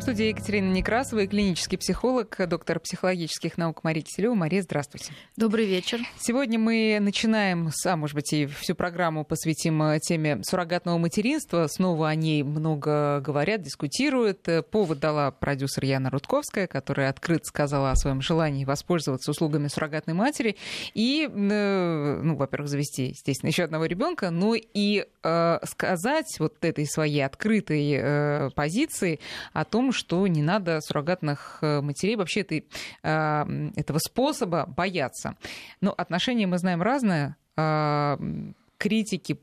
В студии Екатерина Некрасова и клинический психолог, доктор психологических наук Мария Киселева. Мария, здравствуйте. Добрый вечер. Сегодня мы начинаем, а может быть, и всю программу посвятим э, теме суррогатного материнства. Снова о ней много говорят, дискутируют. Э, повод дала продюсер Яна Рудковская, которая открыто сказала о своем желании воспользоваться услугами суррогатной матери и, э, ну, во-первых, завести, естественно, еще одного ребенка, но и э, сказать вот этой своей открытой э, позиции о том, что не надо суррогатных э, матерей, вообще этой, а, этого способа бояться. Но отношения мы знаем разное. А, критики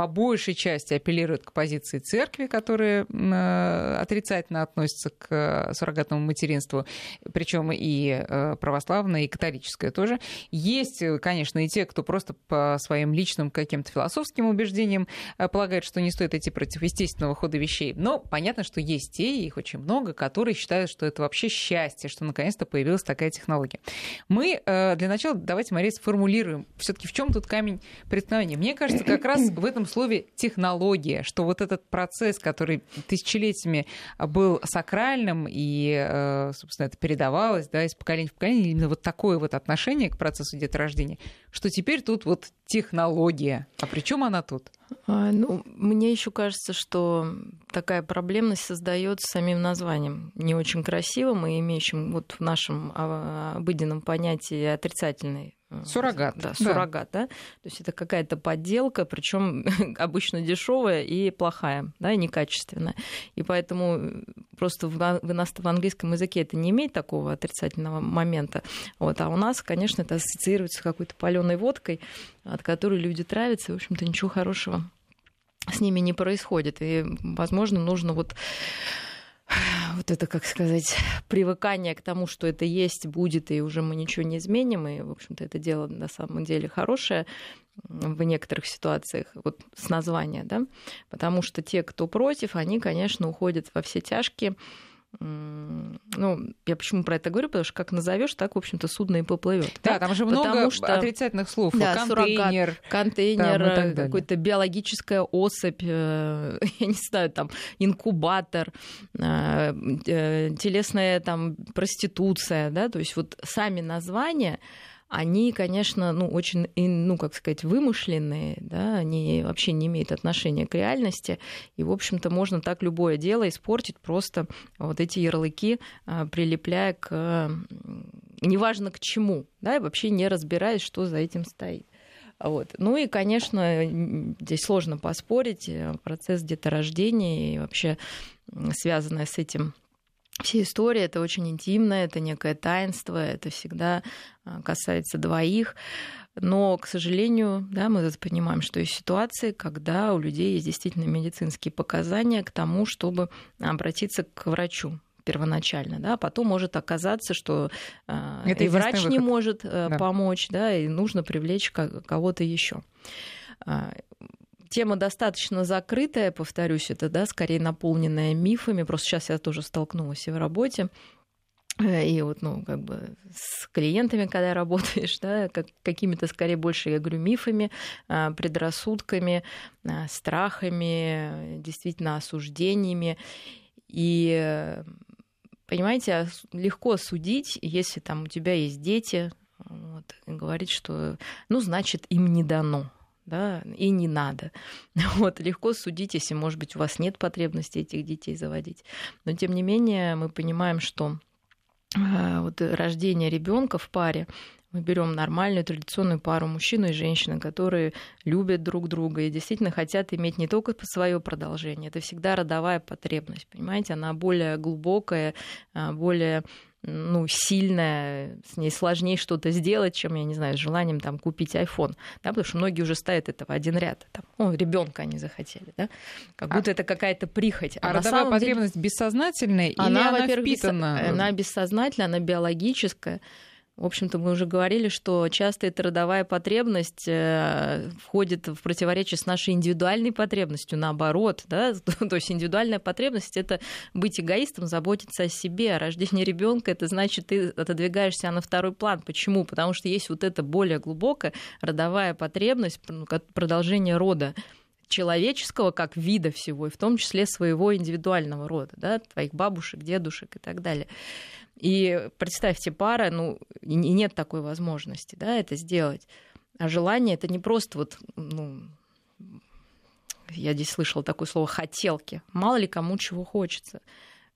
по большей части апеллируют к позиции церкви, которая э, отрицательно относится к э, суррогатному материнству, причем и э, православная, и католическая тоже. Есть, конечно, и те, кто просто по своим личным каким-то философским убеждениям полагает, что не стоит идти против естественного хода вещей. Но понятно, что есть те, их очень много, которые считают, что это вообще счастье, что наконец-то появилась такая технология. Мы для начала давайте, Мария, сформулируем все-таки в чем тут камень преткновения. Мне кажется, как раз в этом слове технология, что вот этот процесс, который тысячелетиями был сакральным, и, э, собственно, это передавалось да, из поколения в поколение, именно вот такое вот отношение к процессу деторождения, что теперь тут вот технология. А при чем она тут? А, ну, мне еще кажется, что такая проблемность создается самим названием, не очень красивым и имеющим вот в нашем а, обыденном понятии отрицательный Суррогат. Да, суррогат, да. да? То есть это какая-то подделка, причем обычно дешевая и плохая, да, и некачественная. И поэтому просто в, в английском языке это не имеет такого отрицательного момента. Вот. А у нас, конечно, это ассоциируется с какой-то паленой водкой, от которой люди травятся, и, в общем-то, ничего хорошего с ними не происходит. И, возможно, нужно вот вот это, как сказать, привыкание к тому, что это есть, будет, и уже мы ничего не изменим, и, в общем-то, это дело на самом деле хорошее в некоторых ситуациях, вот с названия, да, потому что те, кто против, они, конечно, уходят во все тяжкие, ну, я почему про это говорю, потому что как назовешь, так, в общем-то, судно и поплывет. Да, да, там же много что, отрицательных слов. Да, контейнер, суррогат, контейнер, какой-то биологическая особь, э, я не знаю, там, инкубатор, э, э, телесная там проституция, да, то есть вот сами названия, они, конечно, ну, очень, ну, как сказать, вымышленные, да, они вообще не имеют отношения к реальности, и, в общем-то, можно так любое дело испортить, просто вот эти ярлыки а, прилепляя к неважно к чему, да, и вообще не разбираясь, что за этим стоит. Вот. Ну и, конечно, здесь сложно поспорить, э, процесс деторождения и вообще связанное с этим все истории это очень интимно, это некое таинство, это всегда а, касается двоих. Но, к сожалению, да, мы понимаем, что есть ситуации, когда у людей есть действительно медицинские показания к тому, чтобы обратиться к врачу первоначально, да, а потом может оказаться, что а, это и врач выход. не может э, да. помочь, да, и нужно привлечь кого-то еще тема достаточно закрытая, повторюсь, это, да, скорее наполненная мифами. Просто сейчас я тоже столкнулась и в работе. Э, и вот, ну, как бы с клиентами, когда работаешь, да, как, какими-то, скорее, больше, я говорю, мифами, а, предрассудками, а, страхами, действительно осуждениями. И, понимаете, легко судить, если там у тебя есть дети, вот, говорить, что, ну, значит, им не дано да, и не надо. Вот, легко судить, если, может быть, у вас нет потребности этих детей заводить. Но, тем не менее, мы понимаем, что а, вот рождение ребенка в паре мы берем нормальную традиционную пару мужчину и женщины, которые любят друг друга и действительно хотят иметь не только свое продолжение, это всегда родовая потребность, понимаете, она более глубокая, а, более ну, сильная, с ней сложнее что-то сделать, чем, я не знаю, с желанием там, купить iPhone. Да, потому что многие уже ставят это в один ряд. Там, о, ребенка они захотели, да? Как будто а, это какая-то прихоть. А, а родовая потребность деле, бессознательная или она, она впитана? Она бессознательная, она биологическая. В общем-то, мы уже говорили, что часто эта родовая потребность э, входит в противоречие с нашей индивидуальной потребностью, наоборот. Да? То есть индивидуальная потребность это быть эгоистом, заботиться о себе. А рождение ребенка это значит, ты отодвигаешься на второй план. Почему? Потому что есть вот эта более глубокая родовая потребность, ну, продолжение рода человеческого как вида всего, и в том числе своего индивидуального рода, да, твоих бабушек, дедушек и так далее. И представьте, пара, ну, и нет такой возможности, да, это сделать. А желание это не просто вот, ну, я здесь слышала такое слово хотелки. Мало ли кому чего хочется.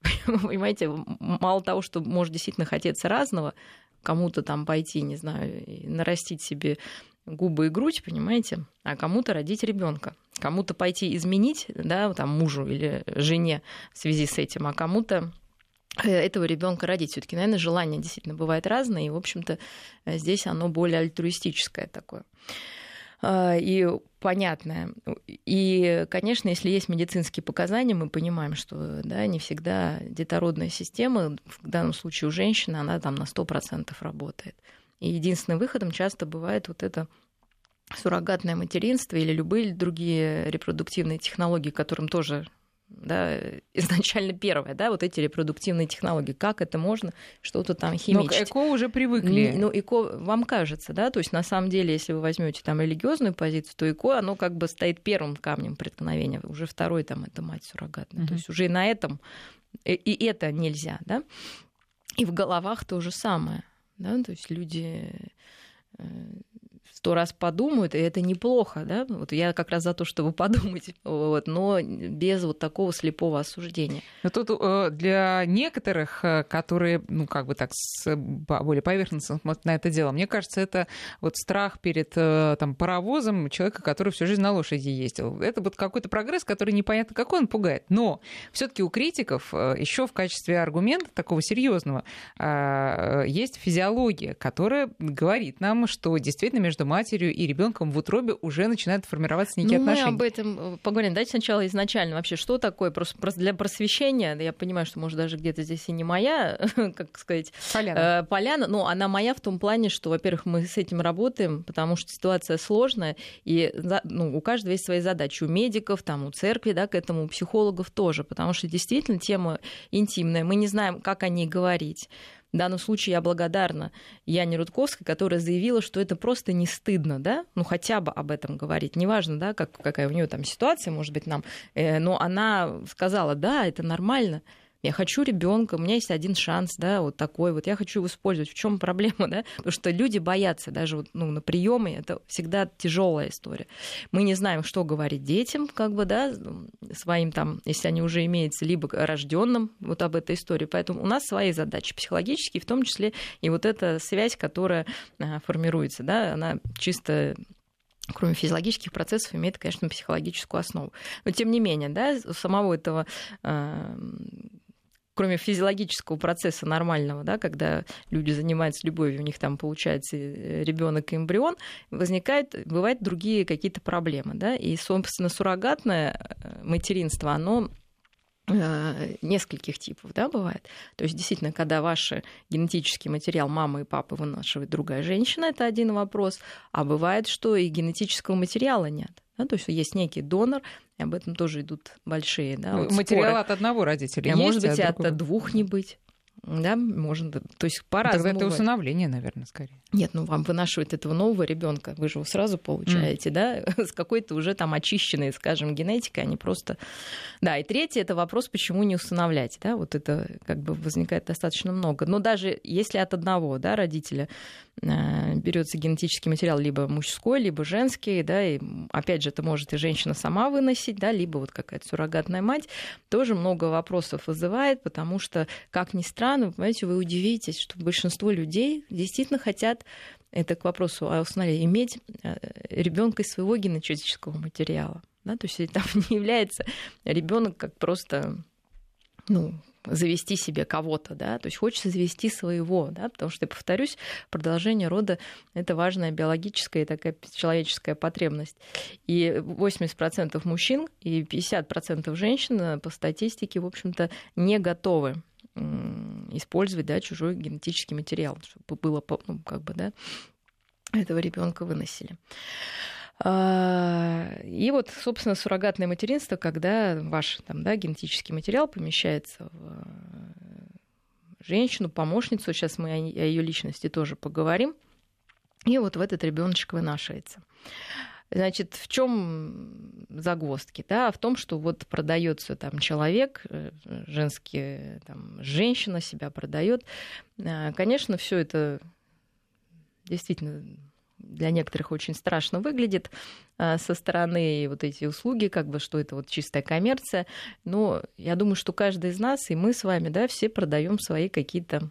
Понимаете, мало того, что может действительно хотеться разного, кому-то там пойти, не знаю, нарастить себе губы и грудь, понимаете, а кому-то родить ребенка, кому-то пойти изменить, да, там мужу или жене в связи с этим, а кому-то этого ребенка родить. Все-таки, наверное, желание действительно бывает разное, и, в общем-то, э, здесь оно более альтруистическое такое а, и понятное. И, конечно, если есть медицинские показания, мы понимаем, что да, не всегда детородная система, в данном случае у женщины, она там на 100% работает. И единственным выходом часто бывает вот это суррогатное материнство или любые другие репродуктивные технологии, которым тоже да, изначально первое, да, вот эти репродуктивные технологии, как это можно что-то там химичить. Но к ЭКО уже привыкли. Ну, ЭКО, вам кажется, да, то есть на самом деле, если вы возьмете там религиозную позицию, то ЭКО, оно как бы стоит первым камнем преткновения, уже второй там это мать суррогатная, угу. то есть уже и на этом, и, и это нельзя, да, и в головах то же самое, да, то есть люди э, сто раз подумают, и это неплохо, да, вот я как раз за то, чтобы подумать, вот, но без вот такого слепого осуждения. Но тут э, для некоторых, э, которые, ну, как бы так, с, более поверхностно смотрят на это дело, мне кажется, это вот страх перед э, там, паровозом человека, который всю жизнь на лошади ездил. Это вот какой-то прогресс, который непонятно какой, он пугает. Но все таки у критиков еще в качестве аргумента такого серьезного есть физиология, которая говорит нам, что действительно между матерью и ребенком в утробе уже начинают формироваться некие ну, отношения. Мы об этом э, поговорим. Давайте сначала изначально вообще, что такое просто для просвещения. Я понимаю, что, может, даже где-то здесь и не моя, как сказать, поляна. Э, поляна, но она моя в том плане, что, во-первых, мы с этим работаем, потому что ситуация сложная, и ну, у каждого есть свои задачи. У медиков, там, у церкви, да, к этому, у психологов тоже, потому что действительно тема интимная. Мы не знаем, как о ней говорить. В данном случае я благодарна Яне Рудковской, которая заявила, что это просто не стыдно, да, ну хотя бы об этом говорить. Неважно, да, как, какая у нее там ситуация, может быть, нам, э, но она сказала, да, это нормально я хочу ребенка, у меня есть один шанс, да, вот такой вот, я хочу его использовать. В чем проблема, да? Потому что люди боятся даже вот, ну, на приеме, это всегда тяжелая история. Мы не знаем, что говорить детям, как бы, да, своим там, если они уже имеются, либо рожденным, вот об этой истории. Поэтому у нас свои задачи психологические, в том числе и вот эта связь, которая а, формируется, да, она чисто кроме физиологических процессов, имеет, конечно, психологическую основу. Но тем не менее, да, у самого этого а, кроме физиологического процесса нормального, да, когда люди занимаются любовью, у них там получается э, ребенок и эмбрион, возникают, бывают другие какие-то проблемы. Да, и, собственно, суррогатное э, материнство, оно э, нескольких типов, да, бывает. То есть, действительно, когда ваш генетический материал мамы и папы вынашивает другая женщина, это один вопрос. А бывает, что и генетического материала нет. Да, то есть есть некий донор, и об этом тоже идут большие да, вот Материал споры. от одного родителя а есть, может быть, а от двух не быть. Да, можно, то есть по-разному. Тогда это усыновление, наверное, скорее. Нет, ну вам вынашивают этого нового ребенка, вы же его сразу получаете, mm. да, с какой-то уже там очищенной, скажем, генетикой, а не просто. Да, и третье это вопрос, почему не усыновлять, да, вот это как бы возникает достаточно много. Но даже если от одного, да, родителя берется генетический материал либо мужской, либо женский, да, и опять же это может и женщина сама выносить, да, либо вот какая-то суррогатная мать, тоже много вопросов вызывает, потому что, как ни странно, понимаете, вы удивитесь, что большинство людей действительно хотят это к вопросу о усыновлении, иметь э, ребенка из своего генетического материала. Да? То есть там не является ребенок как просто ну, завести себе кого-то, да, то есть хочется завести своего, да, потому что, я повторюсь, продолжение рода — это важная биологическая и такая человеческая потребность. И 80% мужчин и 50% женщин по статистике, в общем-то, не готовы использовать да, чужой генетический материал, чтобы было, ну, как бы, да, этого ребенка выносили. А, и вот, собственно, суррогатное материнство, когда ваш там, да, генетический материал помещается в женщину, помощницу, сейчас мы о ее личности тоже поговорим, и вот в этот ребеночек вынашивается. Значит, в чем загвоздки? Да? В том, что вот продается там человек, э, женский, там, женщина себя продает. А, конечно, все это действительно для некоторых очень страшно выглядит а, со стороны вот эти услуги, как бы, что это вот чистая коммерция. Но я думаю, что каждый из нас, и мы с вами, да, все продаем свои какие-то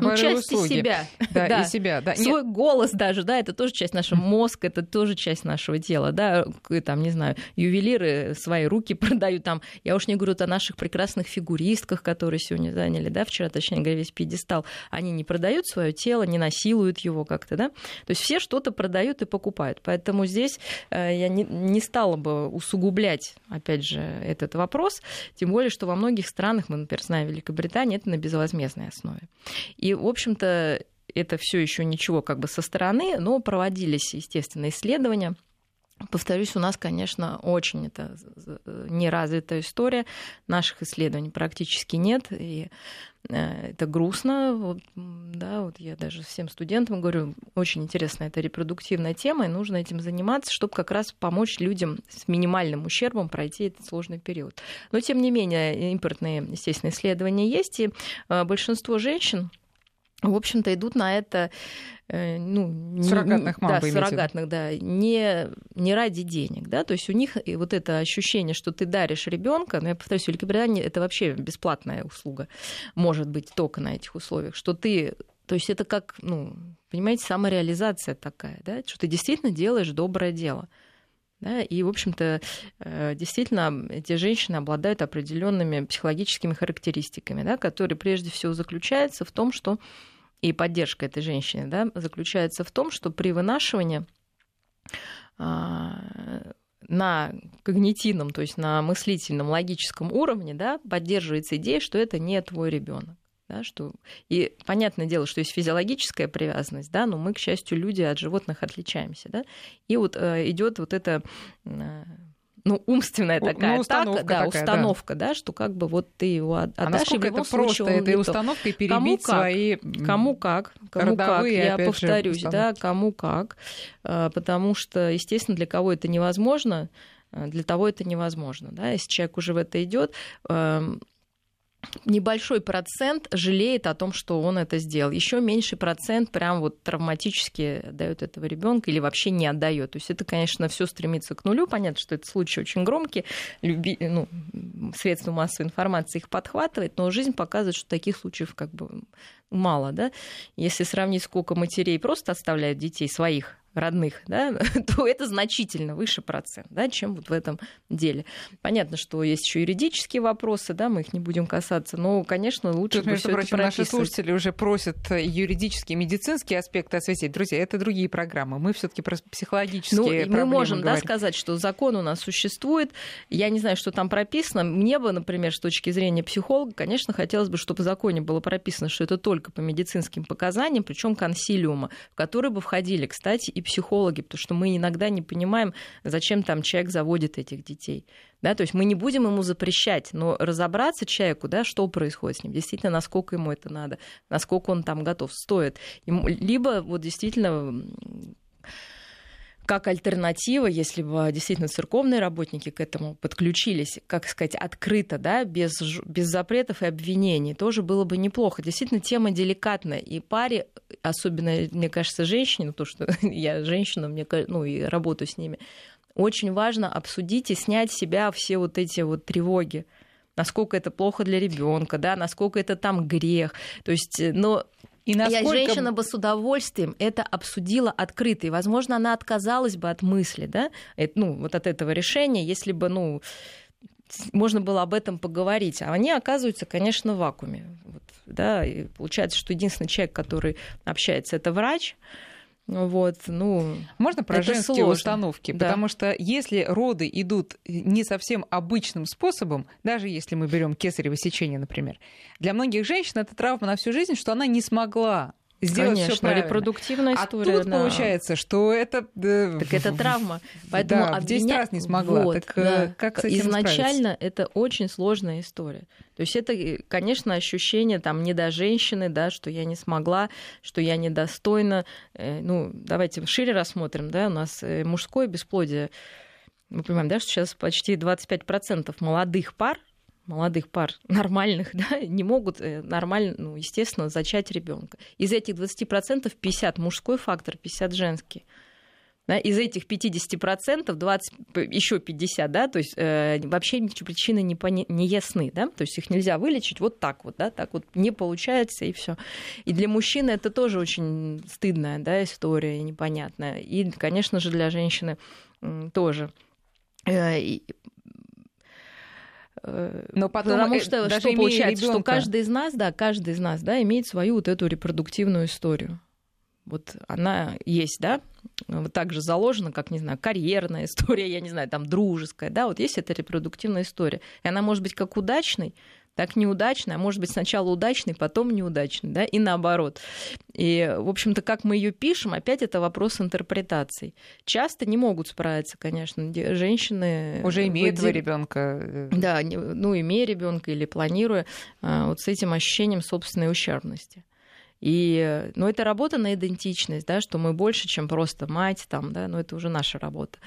ну, части услуги. себя. Да, да. и себя. Да. Свой Нет. голос даже, да, это тоже часть нашего мозга, это тоже часть нашего тела, да, там, не знаю, ювелиры свои руки продают там, я уж не говорю о наших прекрасных фигуристках, которые сегодня заняли, да, вчера, точнее говоря, весь пьедестал, они не продают свое тело, не насилуют его как-то, да, то есть все что-то продают и покупают, поэтому здесь э, я не, не стала бы усугублять, опять же, этот вопрос, тем более, что во многих странах, мы, например, знаем Великобритании, это на безвозмездной основе. И, в общем-то, это все еще ничего как бы со стороны, но проводились, естественно, исследования. Повторюсь, у нас, конечно, очень это неразвитая история. Наших исследований практически нет. И э, это грустно. Вот, да, вот я даже всем студентам говорю, очень интересная это репродуктивная тема, и нужно этим заниматься, чтобы как раз помочь людям с минимальным ущербом пройти этот сложный период. Но, тем не менее, импортные, естественно, исследования есть, и э, большинство женщин, в общем-то, идут на это э, ну, суррогатных мам, да, суррогатных, да, не, не ради денег, да, то есть у них вот это ощущение, что ты даришь ребенка, но я повторюсь, в Великобритании это вообще бесплатная услуга, может быть только на этих условиях, что ты, то есть это как, ну, понимаете, самореализация такая, да, что ты действительно делаешь доброе дело. Да, и, в общем-то, э, действительно, эти женщины обладают определенными психологическими характеристиками, да, которые прежде всего заключаются в том, что и поддержка этой женщины да, заключается в том, что при вынашивании а, на когнитивном, то есть на мыслительном, логическом уровне да, поддерживается идея, что это не твой ребенок. Да, что... И понятное дело, что есть физиологическая привязанность, да, но мы, к счастью, люди от животных отличаемся. Да? И вот э, идет вот это э, ну, умственная такая ну, установка атака, да, такая, установка, да. да, что как бы вот ты его а отдашь, а и в это просто этой установкой перебить кому как, свои кому как, кому как, я повторюсь, же, да, кому как, а, потому что, естественно, для кого это невозможно, а, для того это невозможно, да, если человек уже в это идет, небольшой процент жалеет о том, что он это сделал. Еще меньший процент прям вот травматически отдает этого ребенка или вообще не отдает. То есть это, конечно, все стремится к нулю. Понятно, что это случай очень громкий. Люби... Ну, средства массовой информации их подхватывает, но жизнь показывает, что таких случаев как бы мало. Да? Если сравнить, сколько матерей просто оставляют детей своих родных, да, то это значительно выше процент, да, чем вот в этом деле. Понятно, что есть еще юридические вопросы, да, мы их не будем касаться, но, конечно, лучше Тут, бы между прочим, наши слушатели уже просят юридические, медицинские аспекты осветить. Друзья, это другие программы. Мы все таки про психологические ну, Мы можем да, сказать, что закон у нас существует. Я не знаю, что там прописано. Мне бы, например, с точки зрения психолога, конечно, хотелось бы, чтобы в законе было прописано, что это только по медицинским показаниям, причем консилиума, в который бы входили, кстати, и психологи, потому что мы иногда не понимаем, зачем там человек заводит этих детей. Да, то есть мы не будем ему запрещать, но разобраться человеку, да, что происходит с ним, действительно, насколько ему это надо, насколько он там готов, стоит. Ему, либо вот действительно как альтернатива, если бы действительно церковные работники к этому подключились, как сказать, открыто, да, без, без запретов и обвинений, тоже было бы неплохо. Действительно, тема деликатная. И паре, особенно, мне кажется, женщине, ну, то, что я женщина, мне, ну, и работаю с ними, очень важно обсудить и снять с себя все вот эти вот тревоги насколько это плохо для ребенка, да, насколько это там грех. То есть, э, но и насколько... Я женщина бы с удовольствием это обсудила открыто. И, возможно, она отказалась бы от мысли, да, ну, вот от этого решения, если бы, ну, можно было об этом поговорить. А они оказываются, конечно, в вакууме. Вот, да, и получается, что единственный человек, который общается, это врач. Вот, ну, Можно про женские сложно. установки? Да. Потому что если роды идут не совсем обычным способом, даже если мы берем кесарево сечение, например, для многих женщин это травма на всю жизнь, что она не смогла сделать все конечно, правильно. репродуктивная А история. тут да. получается, что это... э, Так это травма. Поэтому да, в 10 обвиня- раз не смогла. Вот, так э, да. как с этим Изначально это очень сложная история. То есть это, э, конечно, ощущение там не до женщины, да, что я не смогла, что я недостойна. Э, Ну, давайте шире рассмотрим, да, у нас э, мужское бесплодие. Мы понимаем, да, что сейчас почти 25% молодых пар молодых пар нормальных, да, не могут э, нормально, ну, естественно, зачать ребенка. Из этих 20% 50 мужской фактор, 50 женский. Да, из этих 50% 20, еще 50, да, то есть э, вообще причины не, пони- не ясны, да, то есть их нельзя вылечить вот так вот, да, так вот не получается и все. И для мужчины это тоже очень стыдная, да, история, непонятная. И, конечно же, для женщины м, тоже. Э, и- э, Но потом, Потому э, что, даже что получается, что ребёнка- каждый из нас, да, каждый из нас, да, имеет свою вот эту репродуктивную историю. Вот она есть, да, вот так же заложена, как, не знаю, карьерная история, я не знаю, там, дружеская, да, вот есть эта репродуктивная история. И она может быть как удачной, так неудачной, а может быть сначала удачной, потом неудачной, да, и наоборот. И, в общем-то, как мы ее пишем, опять это вопрос интерпретаций. Часто не могут справиться, конечно, женщины. Уже имея в этого иде- ребенка. да, не- ну, имея ребенка или планируя, а, вот с этим ощущением собственной ущербности. И, э, ну, это работа на идентичность, да, что мы больше, чем просто мать, там, да, но это уже наша работа.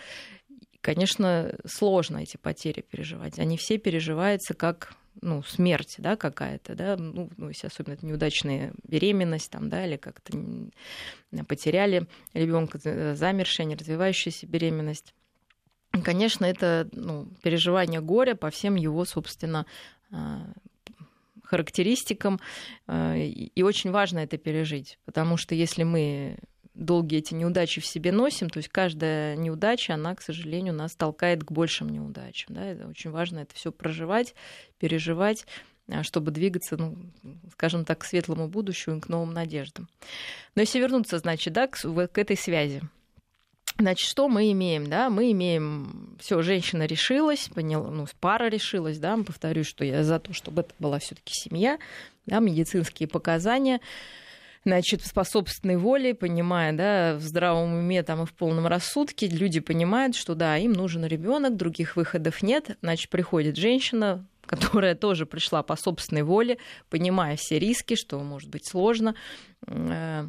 И, Конечно, сложно эти потери переживать. Они все переживаются как ну, смерть, да, какая-то, да, ну, ну, если особенно это неудачная беременность, там, да, или как-то потеряли ребенка, замершая, не развивающаяся беременность. Конечно, это ну, переживание горя по всем его, собственно, а, характеристикам. а, и очень важно это пережить, потому что если мы долгие эти неудачи в себе носим, то есть каждая неудача, она, к сожалению, нас толкает к большим неудачам. Да? Это очень важно это все проживать, переживать, а, чтобы двигаться, ну, скажем так, к светлому будущему и к новым надеждам. Но если вернуться, значит, да, к, к этой связи. Значит, что мы имеем, да? Мы имеем, все, женщина решилась, поняла, ну, пара решилась, да, повторюсь, что я за то, чтобы это была все-таки семья, да, медицинские показания, значит, по собственной воле, понимая, да, в здравом уме там и в полном рассудке, люди понимают, что да, им нужен ребенок, других выходов нет, значит, приходит женщина, которая тоже пришла по собственной воле, понимая все риски, что может быть сложно, э,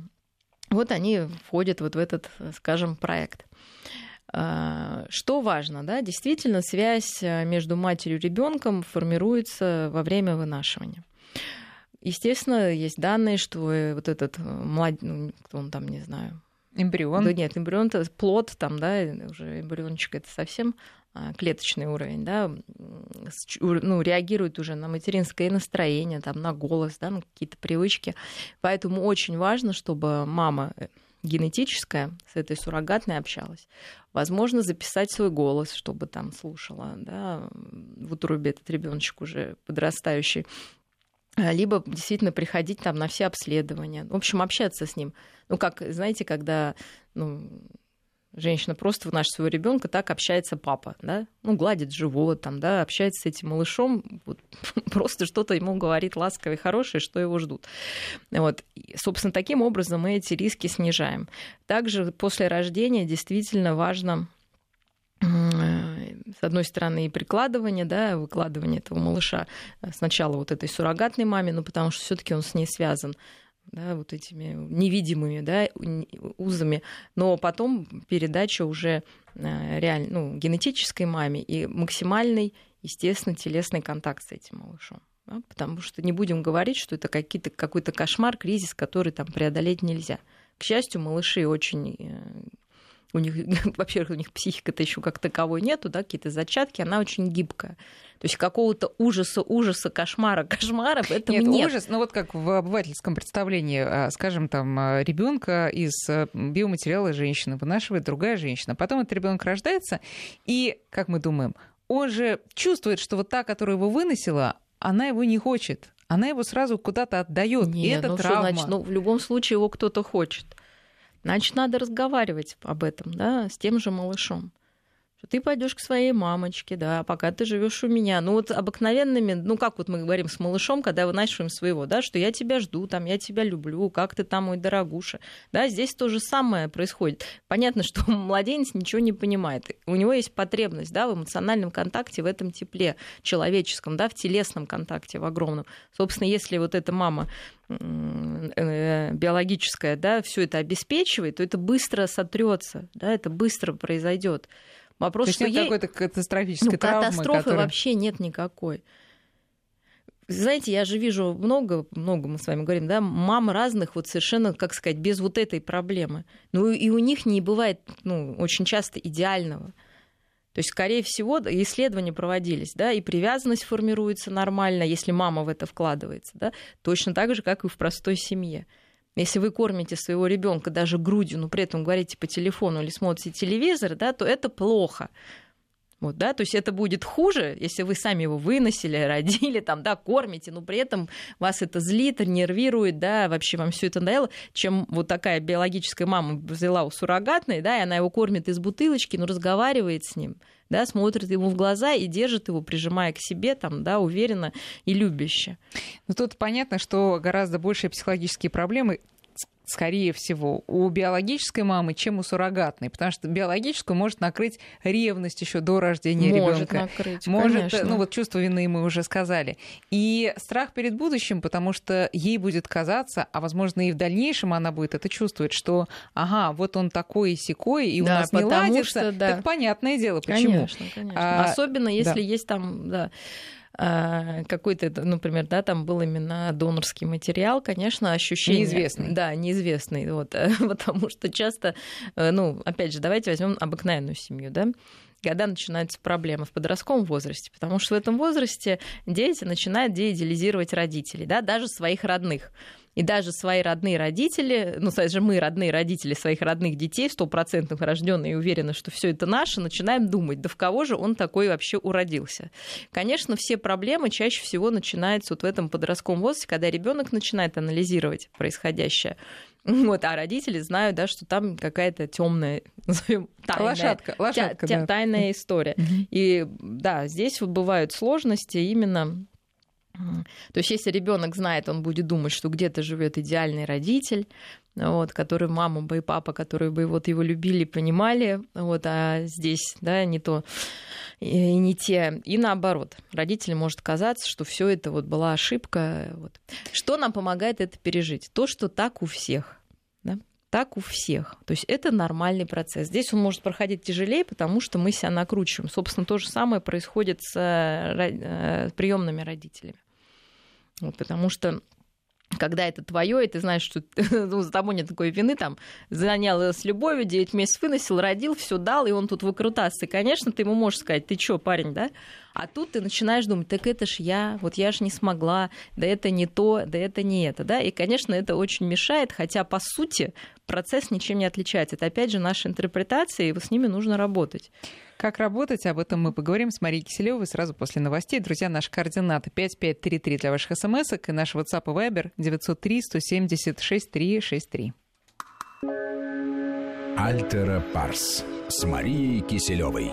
вот они входят вот в этот, скажем, проект. А, Что важно, да, действительно связь э, между матерью и ребенком формируется во время вынашивания. Естественно, есть данные, что э, вот этот млад... ну, кто он там, не знаю, Эмбрион. да нет, эмбрион это плод, там, да, уже эмбриончик это совсем а, клеточный уровень, да, ну, реагирует уже на материнское настроение, там, на голос, да, на какие-то привычки. Поэтому очень важно, чтобы мама э, генетическая с этой суррогатной общалась. Возможно, записать свой голос, чтобы там слушала, да, в утробе этот ребеночек уже подрастающий. А, Либо действительно приходить там на все обследования. В общем, общаться с ним. Ну, как, знаете, когда ну, женщина просто вынашивает своего ребенка, так общается папа, да, ну, гладит живот, там, да, общается с этим малышом, вот, просто что-то ему говорит ласковое и хорошее, что его ждут. Вот. И, собственно, таким образом мы эти риски снижаем. Также после рождения действительно важно с одной стороны, и прикладывание, да, выкладывание этого малыша сначала вот этой суррогатной маме, ну, потому что все таки он с ней связан да, вот этими невидимыми да, узами, но потом передача уже реально, ну, генетической маме и максимальный, естественно, телесный контакт с этим малышом. Да, потому что не будем говорить, что это какие-то, какой-то кошмар, кризис, который там преодолеть нельзя. К счастью, малыши очень у них, во-первых, у них психика-то еще как таковой нету, да, какие-то зачатки, она очень гибкая. То есть какого-то ужаса, ужаса, кошмара, кошмара в этом нет. нет. ужас, ну вот как в обывательском представлении, скажем, там ребенка из биоматериала женщины вынашивает другая женщина, потом этот ребенок рождается, и, как мы думаем, он же чувствует, что вот та, которая его выносила, она его не хочет, она его сразу куда-то отдает. И это ну, травма. Что значит? Ну, в любом случае его кто-то хочет. Значит, надо разговаривать об этом, да, с тем же малышом ты пойдешь к своей мамочке, да, пока ты живешь у меня. Ну вот обыкновенными, ну как вот мы говорим с малышом, когда вынашиваем своего, да, что я тебя жду, там, я тебя люблю, как ты там, мой дорогуша. Да, здесь то же самое происходит. Понятно, что младенец ничего не понимает. У него есть потребность, да, в эмоциональном контакте, в этом тепле человеческом, да, в телесном контакте в огромном. Собственно, если вот эта мама э, биологическая, да, все это обеспечивает, то это быстро сотрется, да, это быстро произойдет. Вопрос, То что нет ей... какой-то катастрофической ну, травмы, катастрофы которая... вообще нет никакой. Знаете, я же вижу много, много мы с вами говорим, да, мам разных, вот совершенно, как сказать, без вот этой проблемы. Ну и у них не бывает, ну, очень часто идеального. То есть, скорее всего, исследования проводились, да, и привязанность формируется нормально, если мама в это вкладывается, да, точно так же, как и в простой семье. Если вы кормите своего ребенка даже грудью, но при этом говорите по телефону или смотрите телевизор, да, то это плохо. Вот, да, то есть это будет хуже, если вы сами его выносили, родили, там, да, кормите, но при этом вас это злит, нервирует, да, вообще вам все это надоело, чем вот такая биологическая мама взяла у суррогатной, да, и она его кормит из бутылочки, но разговаривает с ним, да, смотрит ему в глаза и держит его, прижимая к себе, там, да, уверенно и любяще. Ну, тут понятно, что гораздо большие психологические проблемы скорее всего, у биологической мамы, чем у суррогатной, потому что биологическую может накрыть ревность еще до рождения может ребенка. Накрыть, может, конечно. ну вот чувство вины мы уже сказали. И страх перед будущим, потому что ей будет казаться, а возможно и в дальнейшем она будет это чувствовать, что ага, вот он такой и секой, и да, у нас не ладится. Что, да. Так понятное дело, почему. Конечно, конечно. А, Особенно если да. есть там, да, какой-то, например, да, там был именно донорский материал, конечно, ощущение... Неизвестный. Да, неизвестный, вот, потому что часто, э, ну, опять же, давайте возьмем обыкновенную семью, да, когда начинаются проблемы в подростковом возрасте, потому что в этом возрасте дети начинают деидеализировать родителей, да, даже своих родных. И даже свои родные родители, ну, же мы родные родители своих родных детей, стопроцентных рожденные и уверены, что все это наше, начинаем думать, да в кого же он такой вообще уродился. Конечно, все проблемы чаще всего начинаются вот в этом подростковом возрасте, когда ребенок начинает анализировать происходящее. Вот, а родители знают, да, что там какая-то темная, тайная, лошадка, лошадка, тя, да. тайная история. И да, здесь вот бывают сложности именно то есть, если ребенок знает, он будет думать, что где-то живет идеальный родитель, вот, который мама бы и папа, которые бы вот его любили, понимали, вот, а здесь, да, не то и не те. И наоборот, родителям может казаться, что все это вот была ошибка. Вот. Что нам помогает это пережить? То, что так у всех. Да? Так у всех. То есть это нормальный процесс. Здесь он может проходить тяжелее, потому что мы себя накручиваем. Собственно, то же самое происходит с э, приемными родителями. Вот, потому что когда это твое, и ты знаешь, что ну, за тобой нет такой вины, там, занял с любовью, 9 месяцев выносил, родил, все дал, и он тут выкрутасы. И, конечно, ты ему можешь сказать, ты чё, парень, да? А тут ты начинаешь думать, так это ж я, вот я ж не смогла, да это не то, да это не это, да? И, конечно, это очень мешает, хотя, по сути, процесс ничем не отличается. Это, опять же, наши интерпретации, и с ними нужно работать. Как работать, об этом мы поговорим с Марией Киселевой сразу после новостей. Друзья, наши координаты 5533 для ваших смс и наш WhatsApp и Viber 903 170 6363. Альтера Парс с Марией Киселевой.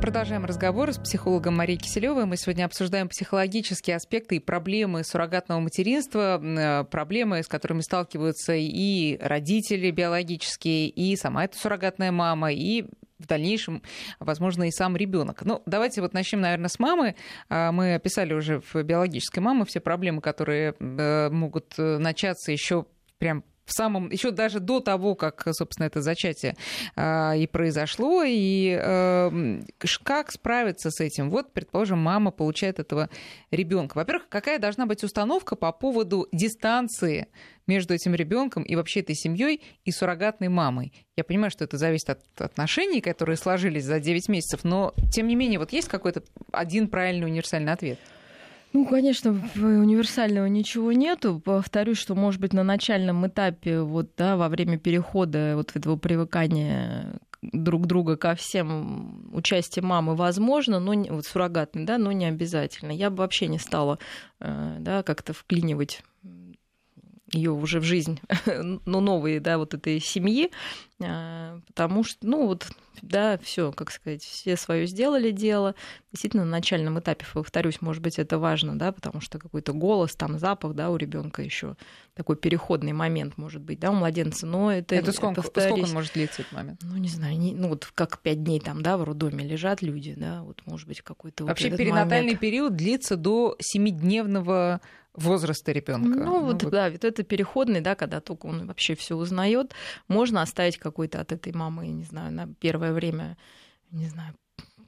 Продолжаем разговор с психологом Марией Киселевой. Мы сегодня обсуждаем психологические аспекты и проблемы суррогатного материнства, э, проблемы, с которыми сталкиваются и родители биологические, и сама эта суррогатная мама, и в дальнейшем, возможно, и сам ребенок. Ну, давайте вот начнем, наверное, с мамы. А, мы описали уже в биологической мамы все проблемы, которые э, могут э, начаться еще прям в самом, еще даже до того, как, собственно, это зачатие э, и произошло, и э, как справиться с этим? Вот, предположим, мама получает этого ребенка. Во-первых, какая должна быть установка по поводу дистанции между этим ребенком и вообще этой семьей и суррогатной мамой. Я понимаю, что это зависит от отношений, которые сложились за 9 месяцев, но тем не менее, вот есть какой-то один правильный универсальный ответ? Ну, конечно, универсального ничего нету. Повторюсь, что, может быть, на начальном этапе, вот, да, во время перехода вот этого привыкания друг друга ко всем участие мамы возможно, но вот суррогатный, да, но не обязательно. Я бы вообще не стала, э, да, как-то вклинивать ее уже в жизнь, ну, новые, да, вот этой семьи, а, потому что, ну, вот, да, все, как сказать, все свое сделали дело. Действительно, на начальном этапе, повторюсь, может быть, это важно, да, потому что какой-то голос, там, запах, да, у ребенка еще такой переходный момент может быть, да, у младенца, но это... Это сколько, сколько он может длиться этот момент? Ну, не знаю, не, ну, вот как пять дней там, да, в роддоме лежат люди, да, вот, может быть, какой-то... Вообще вот перинатальный момент. период длится до семидневного возраста ребенка. Ну, ну вот, вот, да, вот это переходный, да, когда только он вообще все узнает, можно оставить какой-то от этой мамы, я не знаю, на первое время, не знаю,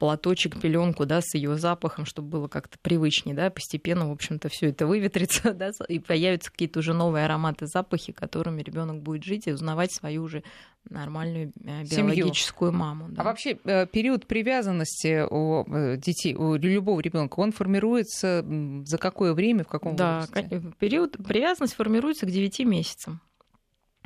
платочек, пеленку, да, с ее запахом, чтобы было как-то привычнее, да, постепенно, в общем-то, все это выветрится, да, и появятся какие-то уже новые ароматы, запахи, которыми ребенок будет жить и узнавать свою уже нормальную э, биологическую Семью. маму. Да. А вообще э, период привязанности у э, детей, у любого ребенка, он формируется за какое время, в каком да, возрасте? период привязанности формируется к 9 месяцам.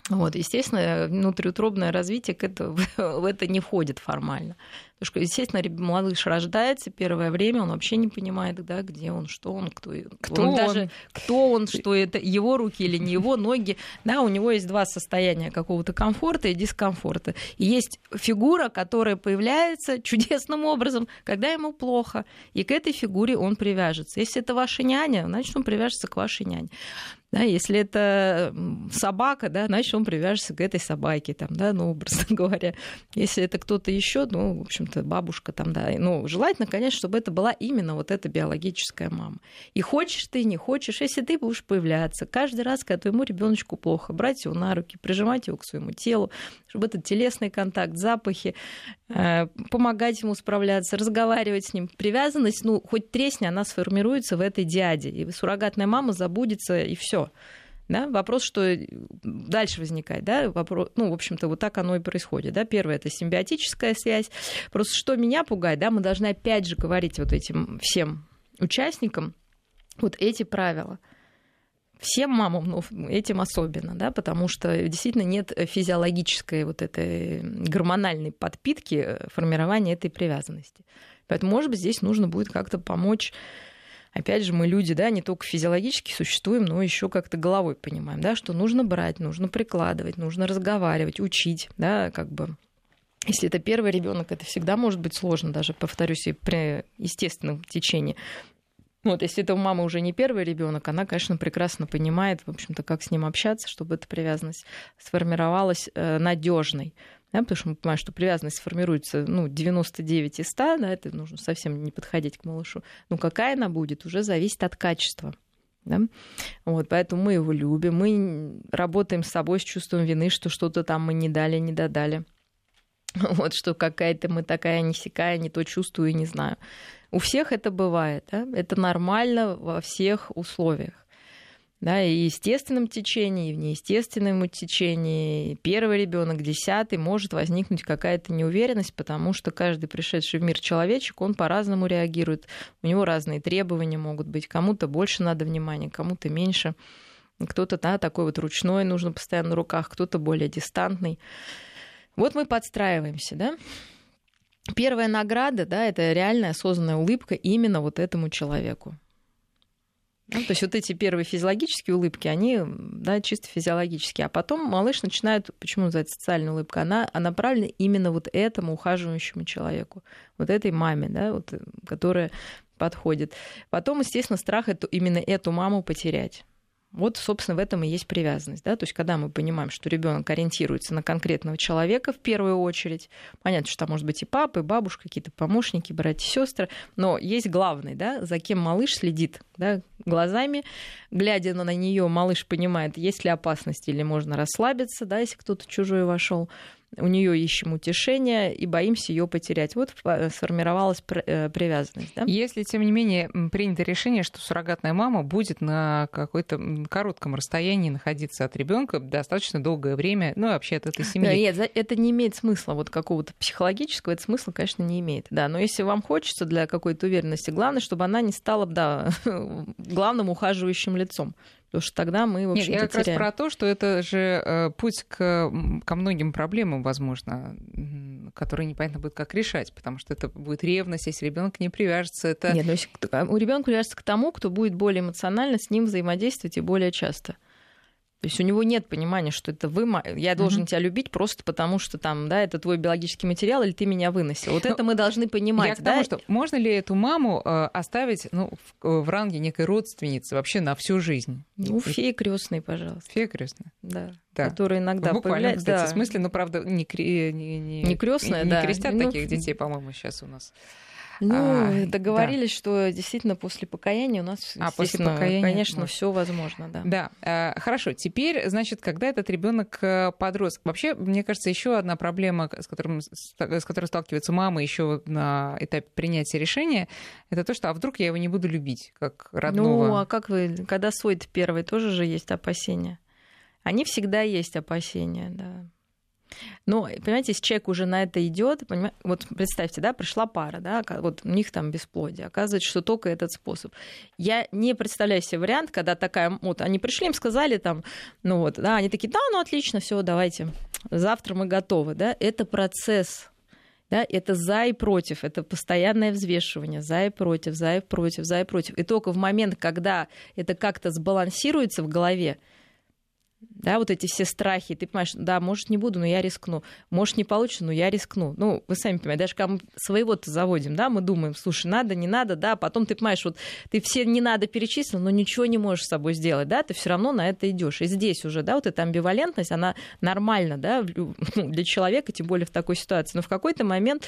Вот, естественно, внутриутробное развитие к это, в это не входит формально. Потому что, естественно, малыш рождается, первое время он вообще не понимает, да, где он, что он, кто, кто он, он. даже кто он, что это его руки или не его ноги. Да, у него есть два состояния какого-то комфорта и дискомфорта. И есть фигура, которая появляется чудесным образом, когда ему плохо, и к этой фигуре он привяжется. Если это ваша няня, значит, он привяжется к вашей няне. Да, если это собака, да, значит, он привяжется к этой собаке, там, да, ну, образно говоря. Если это кто-то еще, ну, в общем-то, бабушка там, да. Ну, желательно, конечно, чтобы это была именно вот эта биологическая мама. И хочешь ты, не хочешь, если ты будешь появляться каждый раз, когда твоему ребеночку плохо, брать его на руки, прижимать его к своему телу, чтобы этот телесный контакт, запахи, э, помогать ему справляться, разговаривать с ним. Привязанность, ну, хоть тресни, она сформируется в этой диаде. И суррогатная мама забудется, и все. Да? Вопрос, что дальше возникает, да? Вопрос, ну, в общем-то, вот так оно и происходит. Да? Первое это симбиотическая связь. Просто что меня пугает, да, мы должны опять же говорить вот этим всем участникам вот эти правила. Всем мамам, но ну, этим особенно, да, потому что действительно нет физиологической вот этой гормональной подпитки формирования этой привязанности. Поэтому, может быть, здесь нужно будет как-то помочь опять же, мы люди, да, не только физиологически существуем, но еще как-то головой понимаем, да, что нужно брать, нужно прикладывать, нужно разговаривать, учить, да, как бы если это первый ребенок, это всегда может быть сложно, даже, повторюсь, и при естественном течении. Вот, если это у мамы уже не первый ребенок, она, конечно, прекрасно понимает, в общем-то, как с ним общаться, чтобы эта привязанность сформировалась э, надежной да, потому что мы понимаем, что привязанность формируется ну, 99 из 100, да, это нужно совсем не подходить к малышу. Но какая она будет, уже зависит от качества. Да? Вот, поэтому мы его любим, мы работаем с собой с чувством вины, что что-то там мы не дали, не додали. Вот что какая-то мы такая не сякая, не то чувствую и не знаю. У всех это бывает, да? это нормально во всех условиях да, и естественном течении, и в неестественном течении. Первый ребенок, десятый, может возникнуть какая-то неуверенность, потому что каждый пришедший в мир человечек, он по-разному реагирует. У него разные требования могут быть. Кому-то больше надо внимания, кому-то меньше. Кто-то да, такой вот ручной, нужно постоянно на руках, кто-то более дистантный. Вот мы подстраиваемся, да? Первая награда, да, это реальная осознанная улыбка именно вот этому человеку. Ну, то есть вот эти первые физиологические улыбки, они да, чисто физиологические. А потом малыш начинает, почему называется социальная улыбка, она, она направлена именно вот этому ухаживающему человеку, вот этой маме, да, вот, которая подходит. Потом, естественно, страх это, именно эту маму потерять. Вот, собственно, в этом и есть привязанность. Да? То есть, когда мы понимаем, что ребенок ориентируется на конкретного человека в первую очередь, понятно, что там может быть и папа, и бабушка, какие-то помощники, братья, сестры, но есть главный, да, за кем малыш следит да, глазами, глядя на нее, малыш понимает, есть ли опасность или можно расслабиться, да, если кто-то чужой вошел у нее ищем утешение и боимся ее потерять. Вот сформировалась э, привязанность. Да? Если, тем не менее, принято решение, что суррогатная мама будет на какой-то коротком расстоянии находиться от ребенка достаточно долгое время, ну и вообще от этой семьи. Да, нет, это не имеет смысла, вот какого-то психологического, это смысла, конечно, не имеет. Да, но если вам хочется для какой-то уверенности, главное, чтобы она не стала да, главным ухаживающим лицом потому что тогда мы, в общем Нет, я как теряем. раз про то, что это же э, путь к, ко многим проблемам, возможно, которые непонятно будет как решать, потому что это будет ревность, если ребенок не привяжется. Это... Нет, но если у ребенка привяжется к тому, кто будет более эмоционально с ним взаимодействовать и более часто. То есть у него нет понимания, что это вы, я должен угу. тебя любить просто потому, что там, да, это твой биологический материал, или ты меня выносил. Вот Но это мы должны понимать. Я к тому, что можно ли эту маму э, оставить ну, в, в ранге некой родственницы вообще на всю жизнь? Ну, феи крестные, пожалуйста. Фея крестная. Да. да. Которые иногда в буквальном, кстати, да. смысле, но правда не, кре... не, не, не крестная, не, да. не крестят ну, таких детей, по-моему, сейчас у нас. Ну, а, договорились, да. что действительно после покаяния у нас, а, после покаяния, конечно, все возможно, да. Да, а, хорошо. Теперь, значит, когда этот ребенок э, подрос, вообще, мне кажется, еще одна проблема, с, которым, с которой сталкивается мама еще на этапе принятия решения, это то, что а вдруг я его не буду любить как родного. Ну, а как вы, когда свой первый, тоже же есть опасения. Они всегда есть опасения, да. Ну, понимаете, если человек уже на это идет, вот представьте, да, пришла пара, да, вот у них там бесплодие, оказывается, что только этот способ. Я не представляю себе вариант, когда такая, вот они пришли, им сказали там, ну вот, да, они такие, да, ну отлично, все, давайте, завтра мы готовы, да, это процесс, да, это за и против, это постоянное взвешивание, за и против, за и против, за и против. И только в момент, когда это как-то сбалансируется в голове, да, вот эти все страхи, ты понимаешь, да, может, не буду, но я рискну, может, не получится, но я рискну. Ну, вы сами понимаете, даже когда мы своего-то заводим, да, мы думаем, слушай, надо, не надо, да, потом ты понимаешь, вот ты все не надо перечислил, но ничего не можешь с собой сделать, да, ты все равно на это идешь. И здесь уже, да, вот эта амбивалентность, она нормальна, да, ну, для человека, тем более в такой ситуации. Но в какой-то момент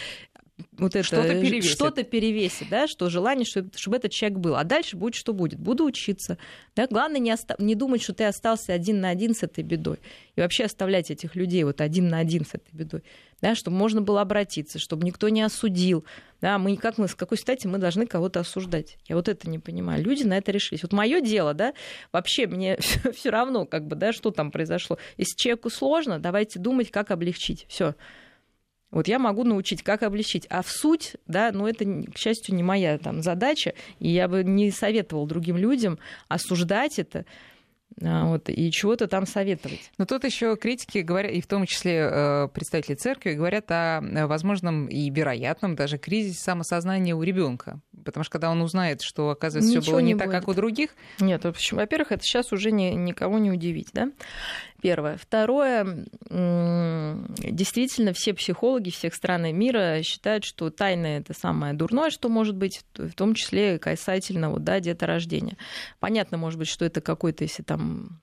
вот это что-то перевесит. что-то перевесит, да, что желание, чтобы, чтобы этот человек был. А дальше будет, что будет. Буду учиться. Да? Главное не, оста- не думать, что ты остался один на один с этой бедой. И вообще оставлять этих людей вот один на один с этой бедой. Да, чтобы можно было обратиться, чтобы никто не осудил. Да, мы как мы, с какой стати мы должны кого-то осуждать? Я вот это не понимаю. Люди на это решились. Вот мое дело, да, вообще мне все равно, как бы, да, что там произошло. Если человеку сложно, давайте думать, как облегчить. Все. Вот я могу научить, как облегчить. А в суть, да, ну это, к счастью, не моя там задача, и я бы не советовал другим людям осуждать это, а, вот, и чего-то там советовать. Но тут еще критики говорят, и в том числе э, представители церкви, говорят о возможном и вероятном даже кризисе самосознания у ребенка. Потому что когда он узнает, что, оказывается, все было не, не так, как у других. Нет, в общем, во-первых, это сейчас уже не, никого не удивить. Да? Первое. Второе. Действительно, все психологи всех стран мира считают, что тайна это самое дурное, что может быть, в том числе касательно вот, да, деторождения. Понятно, может быть, что это какой-то, если там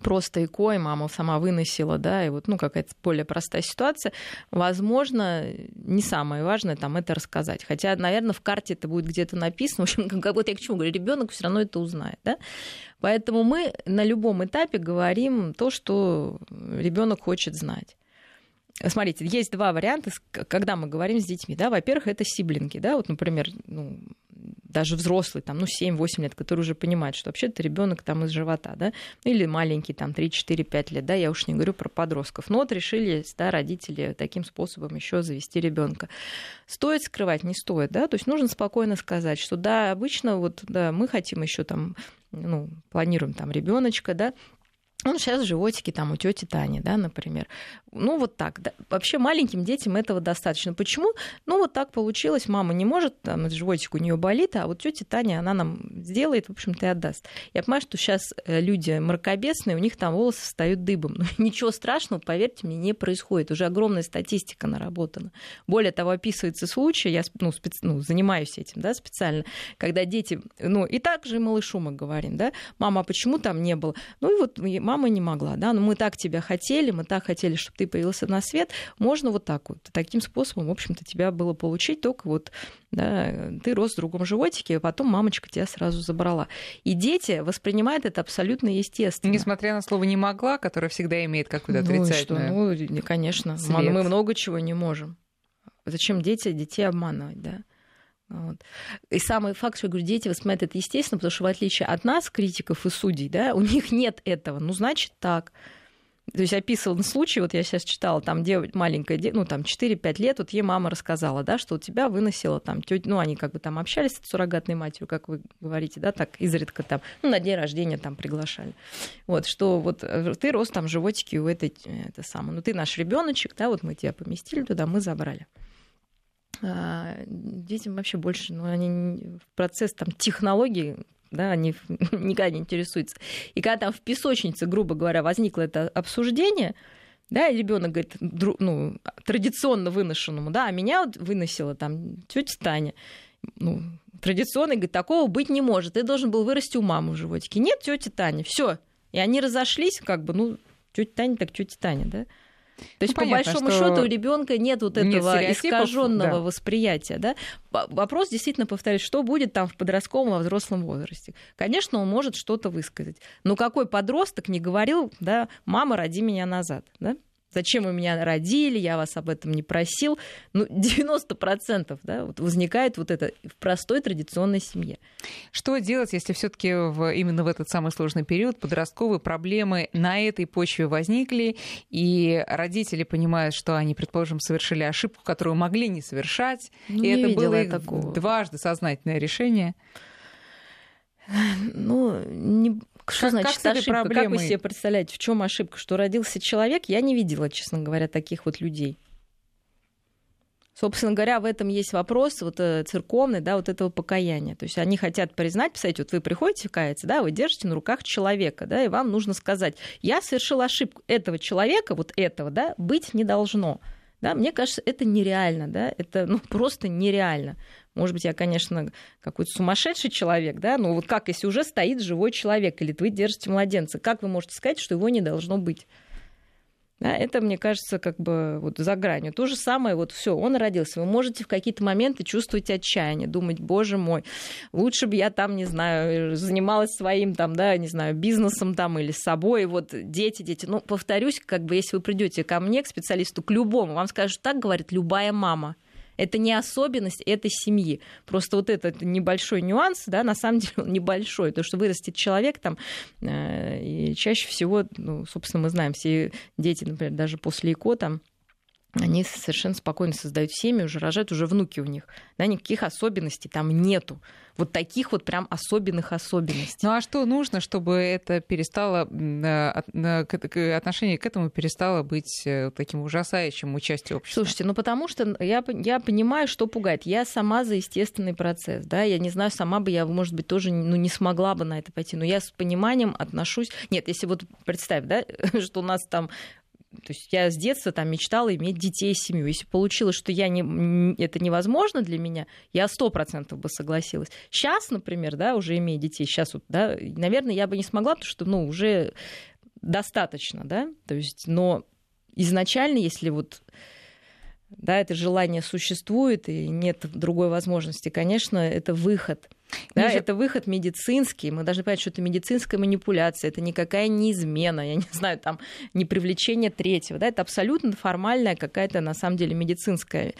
просто ЭКО, и мама сама выносила, да, и вот, ну, какая-то более простая ситуация, возможно, не самое важное там это рассказать. Хотя, наверное, в карте это будет где-то написано. В общем, как вот я к чему говорю, ребенок все равно это узнает, да. Поэтому мы на любом этапе говорим то, что ребенок хочет знать. Смотрите, есть два варианта, когда мы говорим с детьми. Да? Во-первых, это сиблинги. Да? Вот, например, ну, даже взрослый, там, ну, 7-8 лет, который уже понимает, что вообще это ребенок там из живота, да, ну, или маленький, там, 3-4-5 лет, да, я уж не говорю про подростков. Но вот решили, да, родители таким способом еще завести ребенка. Стоит скрывать, не стоит, да, то есть нужно спокойно сказать, что да, обычно вот, да, мы хотим еще там, ну, планируем там ребеночка, да, он сейчас в животике там у тети Тани, да, например. Ну, вот так. Да. Вообще маленьким детям этого достаточно. Почему? Ну, вот так получилось. Мама не может, там, животик у нее болит, а вот тетя Таня, она нам сделает, в общем-то, и отдаст. Я понимаю, что сейчас э, люди мракобесные, у них там волосы встают дыбом. Но ничего страшного, поверьте мне, не происходит. Уже огромная статистика наработана. Более того, описывается случай, я ну, специ... ну, занимаюсь этим, да, специально, когда дети, ну, и также малышу мы говорим, да, мама, а почему там не было? Ну, и вот мама не могла, да, но мы так тебя хотели, мы так хотели, чтобы ты появился на свет, можно вот так вот, таким способом, в общем-то, тебя было получить, только вот, да, ты рос в другом животике, а потом мамочка тебя сразу забрала. И дети воспринимают это абсолютно естественно. Несмотря на слово «не могла», которое всегда имеет какую-то отрицательную ну, что? ну, конечно, след. мы много чего не можем. Зачем дети детей обманывать, да? Вот. И самый факт, что я говорю, дети воспринимают это естественно, потому что в отличие от нас, критиков и судей, да, у них нет этого. Ну, значит так. То есть описан случай, вот я сейчас читала, там девочка маленькая, ну там 4-5 лет, вот ей мама рассказала, да, что у тебя выносила там тетя, ну они как бы там общались с суррогатной матерью, как вы говорите, да, так изредка там, ну на день рождения там приглашали. Вот, что вот э, ты рос там в животике у этой, э, это самое, ну ты наш ребеночек, да, вот мы тебя поместили туда, мы забрали. А, детям вообще больше, ну, они в процесс там технологий да, они никогда не интересуются. И когда там в песочнице, грубо говоря, возникло это обсуждение, да, и ребенок говорит, ну, традиционно выношенному, да, а меня вот выносила там тетя Таня. Ну, традиционно, говорит, такого быть не может. Ты должен был вырасти у мамы в животике. Нет, тетя Таня, все. И они разошлись, как бы, ну, тетя Таня, так тетя Таня, да? То есть, ну, по большому счету, у ребенка нет вот этого нет искаженного да. восприятия. Да? Вопрос действительно повторюсь, что будет там в подростковом, во взрослом возрасте. Конечно, он может что-то высказать. Но какой подросток не говорил, да, мама, роди меня назад. Да? Зачем вы меня родили, я вас об этом не просил. Ну, 90% да, вот возникает вот это в простой традиционной семье. Что делать, если все таки в, именно в этот самый сложный период подростковые проблемы на этой почве возникли, и родители понимают, что они, предположим, совершили ошибку, которую могли не совершать, ну, и не это было такого. дважды сознательное решение? Ну, не, что как, значит как ошибка? Проблемой? Как вы себе представляете, в чем ошибка? Что родился человек? Я не видела, честно говоря, таких вот людей. Собственно говоря, в этом есть вопрос вот, э, церковный, да, вот этого покаяния. То есть они хотят признать, писать, вот вы приходите каяться, да, вы держите на руках человека, да, и вам нужно сказать, я совершил ошибку этого человека, вот этого, да, быть не должно. Да, мне кажется, это нереально, да, это ну, просто нереально. Может быть, я, конечно, какой-то сумасшедший человек, да, но вот как, если уже стоит живой человек, или вы держите младенца, как вы можете сказать, что его не должно быть? Да, это, мне кажется, как бы вот за гранью. То же самое, вот все, он родился. Вы можете в какие-то моменты чувствовать отчаяние, думать, боже мой, лучше бы я там, не знаю, занималась своим там, да, не знаю, бизнесом там или собой, вот дети, дети. Ну, повторюсь, как бы если вы придете ко мне, к специалисту, к любому, вам скажут, так говорит любая мама. Это не особенность этой семьи. Просто вот этот небольшой нюанс, да, на самом деле он небольшой. То, что вырастет человек там, э, и чаще всего, ну, собственно, мы знаем, все дети, например, даже после ЭКО там, они совершенно спокойно создают семьи, уже рожают, уже внуки у них. Да, никаких особенностей там нету. Вот таких вот прям особенных особенностей. Ну а что нужно, чтобы это перестало, отношение к этому перестало быть э, таким ужасающим участием общества? Слушайте, ну потому что я, я понимаю, что пугает. Я сама за естественный процесс, да, я не знаю, сама бы я, может быть, тоже ну, не смогла бы на это пойти, но я с пониманием отношусь... Нет, если вот представь, да, что у нас там то есть я с детства там мечтала иметь детей, семью. Если получилось, что я не, это невозможно для меня, я сто процентов бы согласилась. Сейчас, например, да, уже имея детей, сейчас вот, да, наверное, я бы не смогла, потому что, ну, уже достаточно, да, то есть, но изначально, если вот да, это желание существует и нет другой возможности, конечно, это выход. Да, же... это выход медицинский. Мы должны понять, что это медицинская манипуляция, это никакая не измена, я не знаю, там не привлечение третьего. Да, это абсолютно формальная какая-то на самом деле медицинская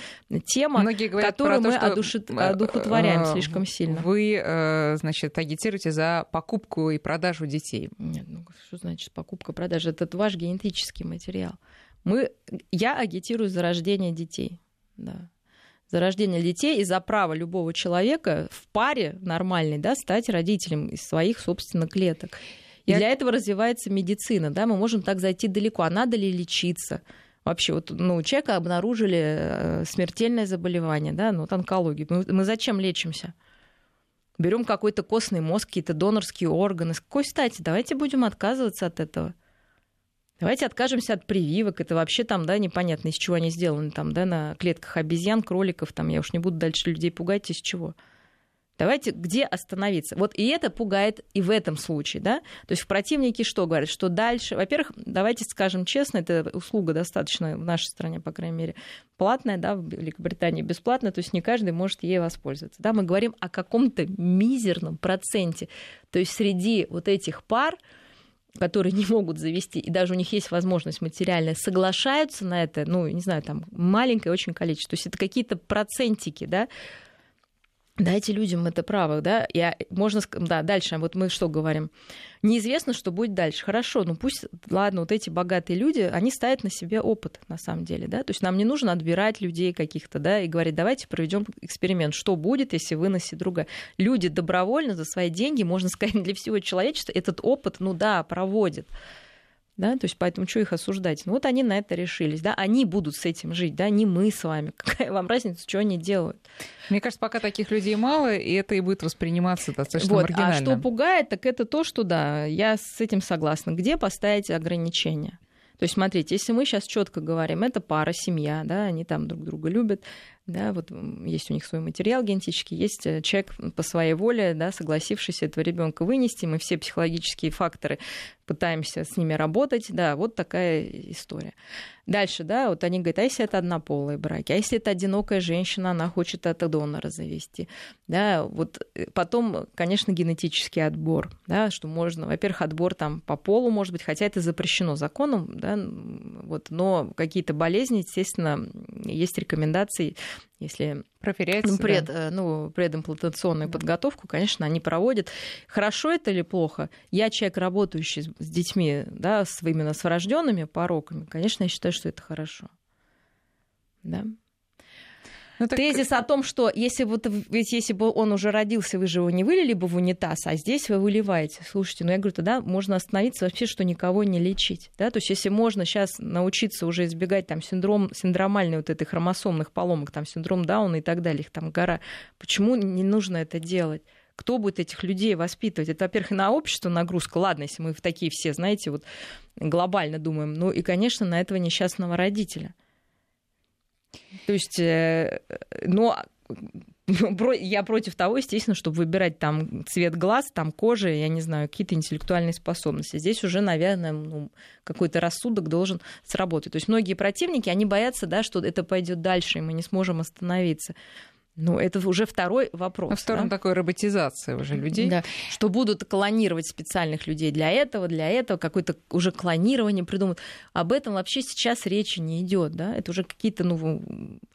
тема, Многие которую то, мы что... одушит... Э, одухотворяем э, слишком сильно. Вы, э, значит, агитируете за покупку и продажу детей. Нет, ну что значит покупка, продажа? Это ваш генетический материал. Мы, я агитирую за рождение детей. Да. За рождение детей и за право любого человека в паре нормальной да, стать родителем из своих, собственно, клеток. И я... для этого развивается медицина. Да? Мы можем так зайти далеко. А надо ли лечиться? Вообще, вот, ну, у человека обнаружили э, смертельное заболевание, да, ну, вот онкологию. Мы, мы зачем лечимся? Берем какой-то костный мозг, какие-то донорские органы. С какой стати? Давайте будем отказываться от этого. Давайте откажемся от прививок. Это вообще там, да, непонятно, из чего они сделаны, там, да, на клетках обезьян, кроликов, там, я уж не буду дальше людей пугать, из чего. Давайте, где остановиться? Вот и это пугает и в этом случае, да? То есть в противнике что говорят? Что дальше... Во-первых, давайте скажем честно, эта услуга достаточно в нашей стране, по крайней мере, платная, да, в Великобритании бесплатная, то есть не каждый может ей воспользоваться. Да, мы говорим о каком-то мизерном проценте. То есть среди вот этих пар, которые не могут завести, и даже у них есть возможность материальная, соглашаются на это, ну, не знаю, там маленькое очень количество. То есть это какие-то процентики, да, Дайте людям это право, да, я, можно, да, дальше, вот мы что говорим, неизвестно, что будет дальше, хорошо, ну пусть, ладно, вот эти богатые люди, они ставят на себе опыт, на самом деле, да, то есть нам не нужно отбирать людей каких-то, да, и говорить, давайте проведем эксперимент, что будет, если выносит другая. Люди добровольно за свои деньги, можно сказать, для всего человечества этот опыт, ну да, проводят. Да, то есть поэтому что их осуждать? Ну вот они на это решились, да, они будут с этим жить, да, не мы с вами. Какая вам разница, что они делают? Мне кажется, пока таких людей мало, и это и будет восприниматься достаточно вот. маргинально. А что пугает, так это то, что да, я с этим согласна. Где поставить ограничения? То есть, смотрите, если мы сейчас четко говорим, это пара, семья, да, они там друг друга любят, да, вот есть у них свой материал генетический, есть э, человек по своей воле, да, согласившийся этого ребенка вынести, мы все психологические факторы пытаемся с ними работать, да, вот такая история. Дальше, да, вот они говорят, а если это однополые браки, а если это одинокая женщина, она хочет это донора завести, да, вот э, потом, конечно, генетический отбор, да, что можно, во-первых, отбор там по полу, может быть, хотя это запрещено законом, да, вот, но какие-то болезни, естественно, есть рекомендации если проверять ну, пред, да. Э, ну, предимплантационную да. подготовку, конечно, они проводят. Хорошо это или плохо? Я человек, работающий с детьми, да, с, именно с врожденными пороками, конечно, я считаю, что это хорошо. Да. Ну, так... Тезис о том, что если, вот, ведь если бы он уже родился, вы же его не вылили бы в унитаз, а здесь вы выливаете. Слушайте, ну я говорю, тогда можно остановиться вообще, что никого не лечить. Да? То есть если можно сейчас научиться уже избегать там, синдром, синдромальной вот этой хромосомных поломок, там, синдром Дауна и так далее, их там гора, почему не нужно это делать? кто будет этих людей воспитывать? Это, во-первых, на общество нагрузка. Ладно, если мы в такие все, знаете, вот глобально думаем. Ну и, конечно, на этого несчастного родителя. То есть, э, но я против того, естественно, чтобы выбирать там цвет глаз, там кожи, я не знаю, какие-то интеллектуальные способности. Здесь уже, наверное, ну, какой-то рассудок должен сработать. То есть многие противники, они боятся, да, что это пойдет дальше, и мы не сможем остановиться. Ну, это уже второй вопрос. Ну, в сторону да? такой роботизации уже людей. Да, что будут клонировать специальных людей для этого, для этого, какое-то уже клонирование придумают. Об этом вообще сейчас речи не идет, да? Это уже какие-то, ну,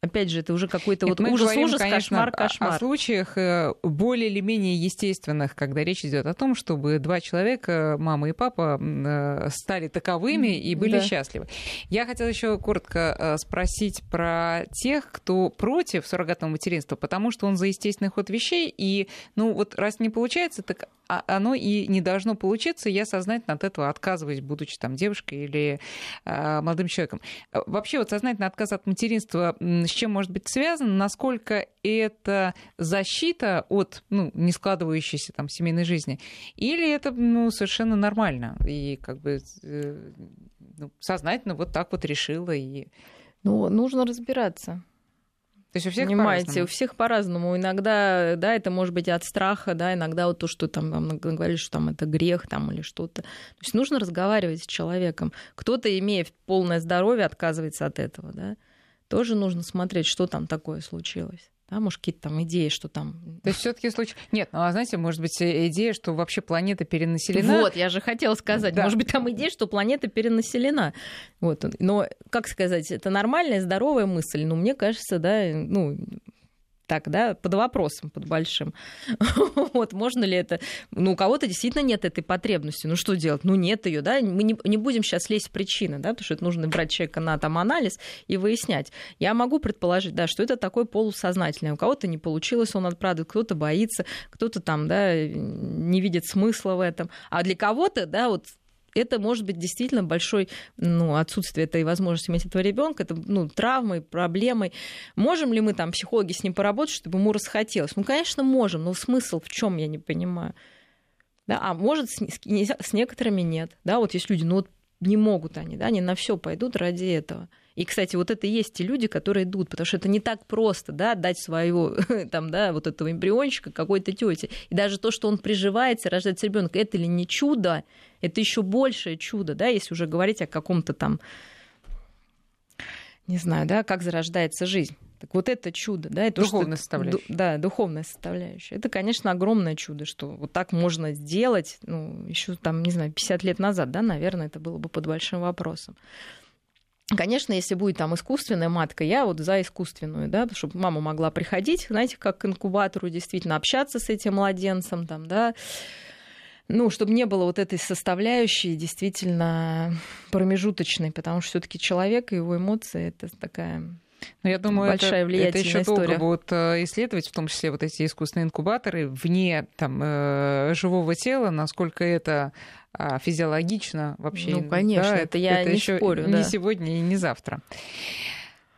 опять же, это уже какой-то вот ужас, говорим, ужас, конечно, кошмар, кошмар. О, о случаях э, более или менее естественных, когда речь идет о том, чтобы два человека, мама и папа, э, стали таковыми и были да. счастливы. Я хотела еще коротко э, спросить про тех, кто против суррогатного материнства общества, потому что он за естественный ход вещей, и, ну, вот раз не получается, так а оно и не должно получиться, я сознательно от этого отказываюсь, будучи там девушкой или э, молодым человеком. Вообще вот сознательный отказ от материнства с чем может быть связан, насколько это защита от ну, не складывающейся там семейной жизни, или это ну, совершенно нормально, и как бы э, ну, сознательно вот так вот решила и... Ну, нужно разбираться. То есть у всех Понимаете, по-разному. у всех по-разному. Иногда, да, это может быть от страха, да, иногда вот то, что там вам говорили, что там это грех там или что-то. То есть нужно разговаривать с человеком. Кто-то, имея полное здоровье, отказывается от этого, да. Тоже нужно смотреть, что там такое случилось. Да, может, какие-то там идеи, что там... То есть все таки случай... Нет, ну, а знаете, может быть, э, идея, что вообще планета перенаселена... Вот, я же хотела сказать. Да. Может быть, там идея, что планета перенаселена. Вот. Но, как сказать, это нормальная, здоровая мысль. Но мне кажется, да, ну, так, да, под вопросом, под большим. вот, можно ли это... Ну, у кого-то действительно нет этой потребности. Ну, что делать? Ну, нет ее, да? Мы не, не будем сейчас лезть в причины, да, потому что это нужно брать человека на там анализ и выяснять. Я могу предположить, да, что это такой полусознательный. У кого-то не получилось, он отправит, кто-то боится, кто-то там, да, не видит смысла в этом. А для кого-то, да, вот это может быть действительно большой ну, отсутствие этой возможности иметь этого ребенка, это ну, травмой, проблемой. Можем ли мы там, психологи, с ним поработать, чтобы ему расхотелось? Ну, конечно, можем, но смысл в чем я не понимаю. Да, а может, с, с некоторыми нет. Да, вот есть люди, ну вот не могут они, да, они на все пойдут ради этого. И, кстати, вот это и есть те люди, которые идут, потому что это не так просто, да, дать своего, там, да, вот этого эмбриончика какой-то тете. И даже то, что он приживается, рождается ребенок, это ли не чудо, это еще большее чудо, да, если уже говорить о каком-то там, не знаю, да, как зарождается жизнь. Так вот это чудо, да, это духовная что, составляющая. Да, духовная составляющая. Это, конечно, огромное чудо, что вот так можно сделать, ну, еще там, не знаю, 50 лет назад, да, наверное, это было бы под большим вопросом. Конечно, если будет там искусственная матка, я вот за искусственную, да, чтобы мама могла приходить, знаете, как к инкубатору действительно общаться с этим младенцем, там, да, ну, чтобы не было вот этой составляющей действительно промежуточной, потому что все-таки человек и его эмоции это такая Но я думаю, большая это, это еще история. долго будут э, исследовать, в том числе вот эти искусственные инкубаторы вне там, э, живого тела, насколько это а, физиологично вообще. Ну, конечно, да, это я это не еще спорю. Не да. сегодня и не завтра.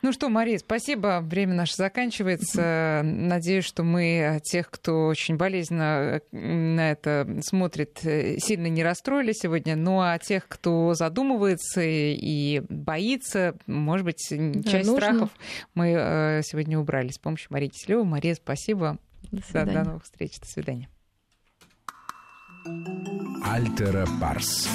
Ну что, Мария, спасибо. Время наше заканчивается. Надеюсь, что мы тех, кто очень болезненно на это смотрит, сильно не расстроили сегодня. Ну а тех, кто задумывается и боится, может быть, Да, часть нужно. страхов мы э, сегодня убрали с помощью Марии Киселевой. Мария, спасибо. До Да, свидания. до новых встреч. До свидания. Альтера Парс.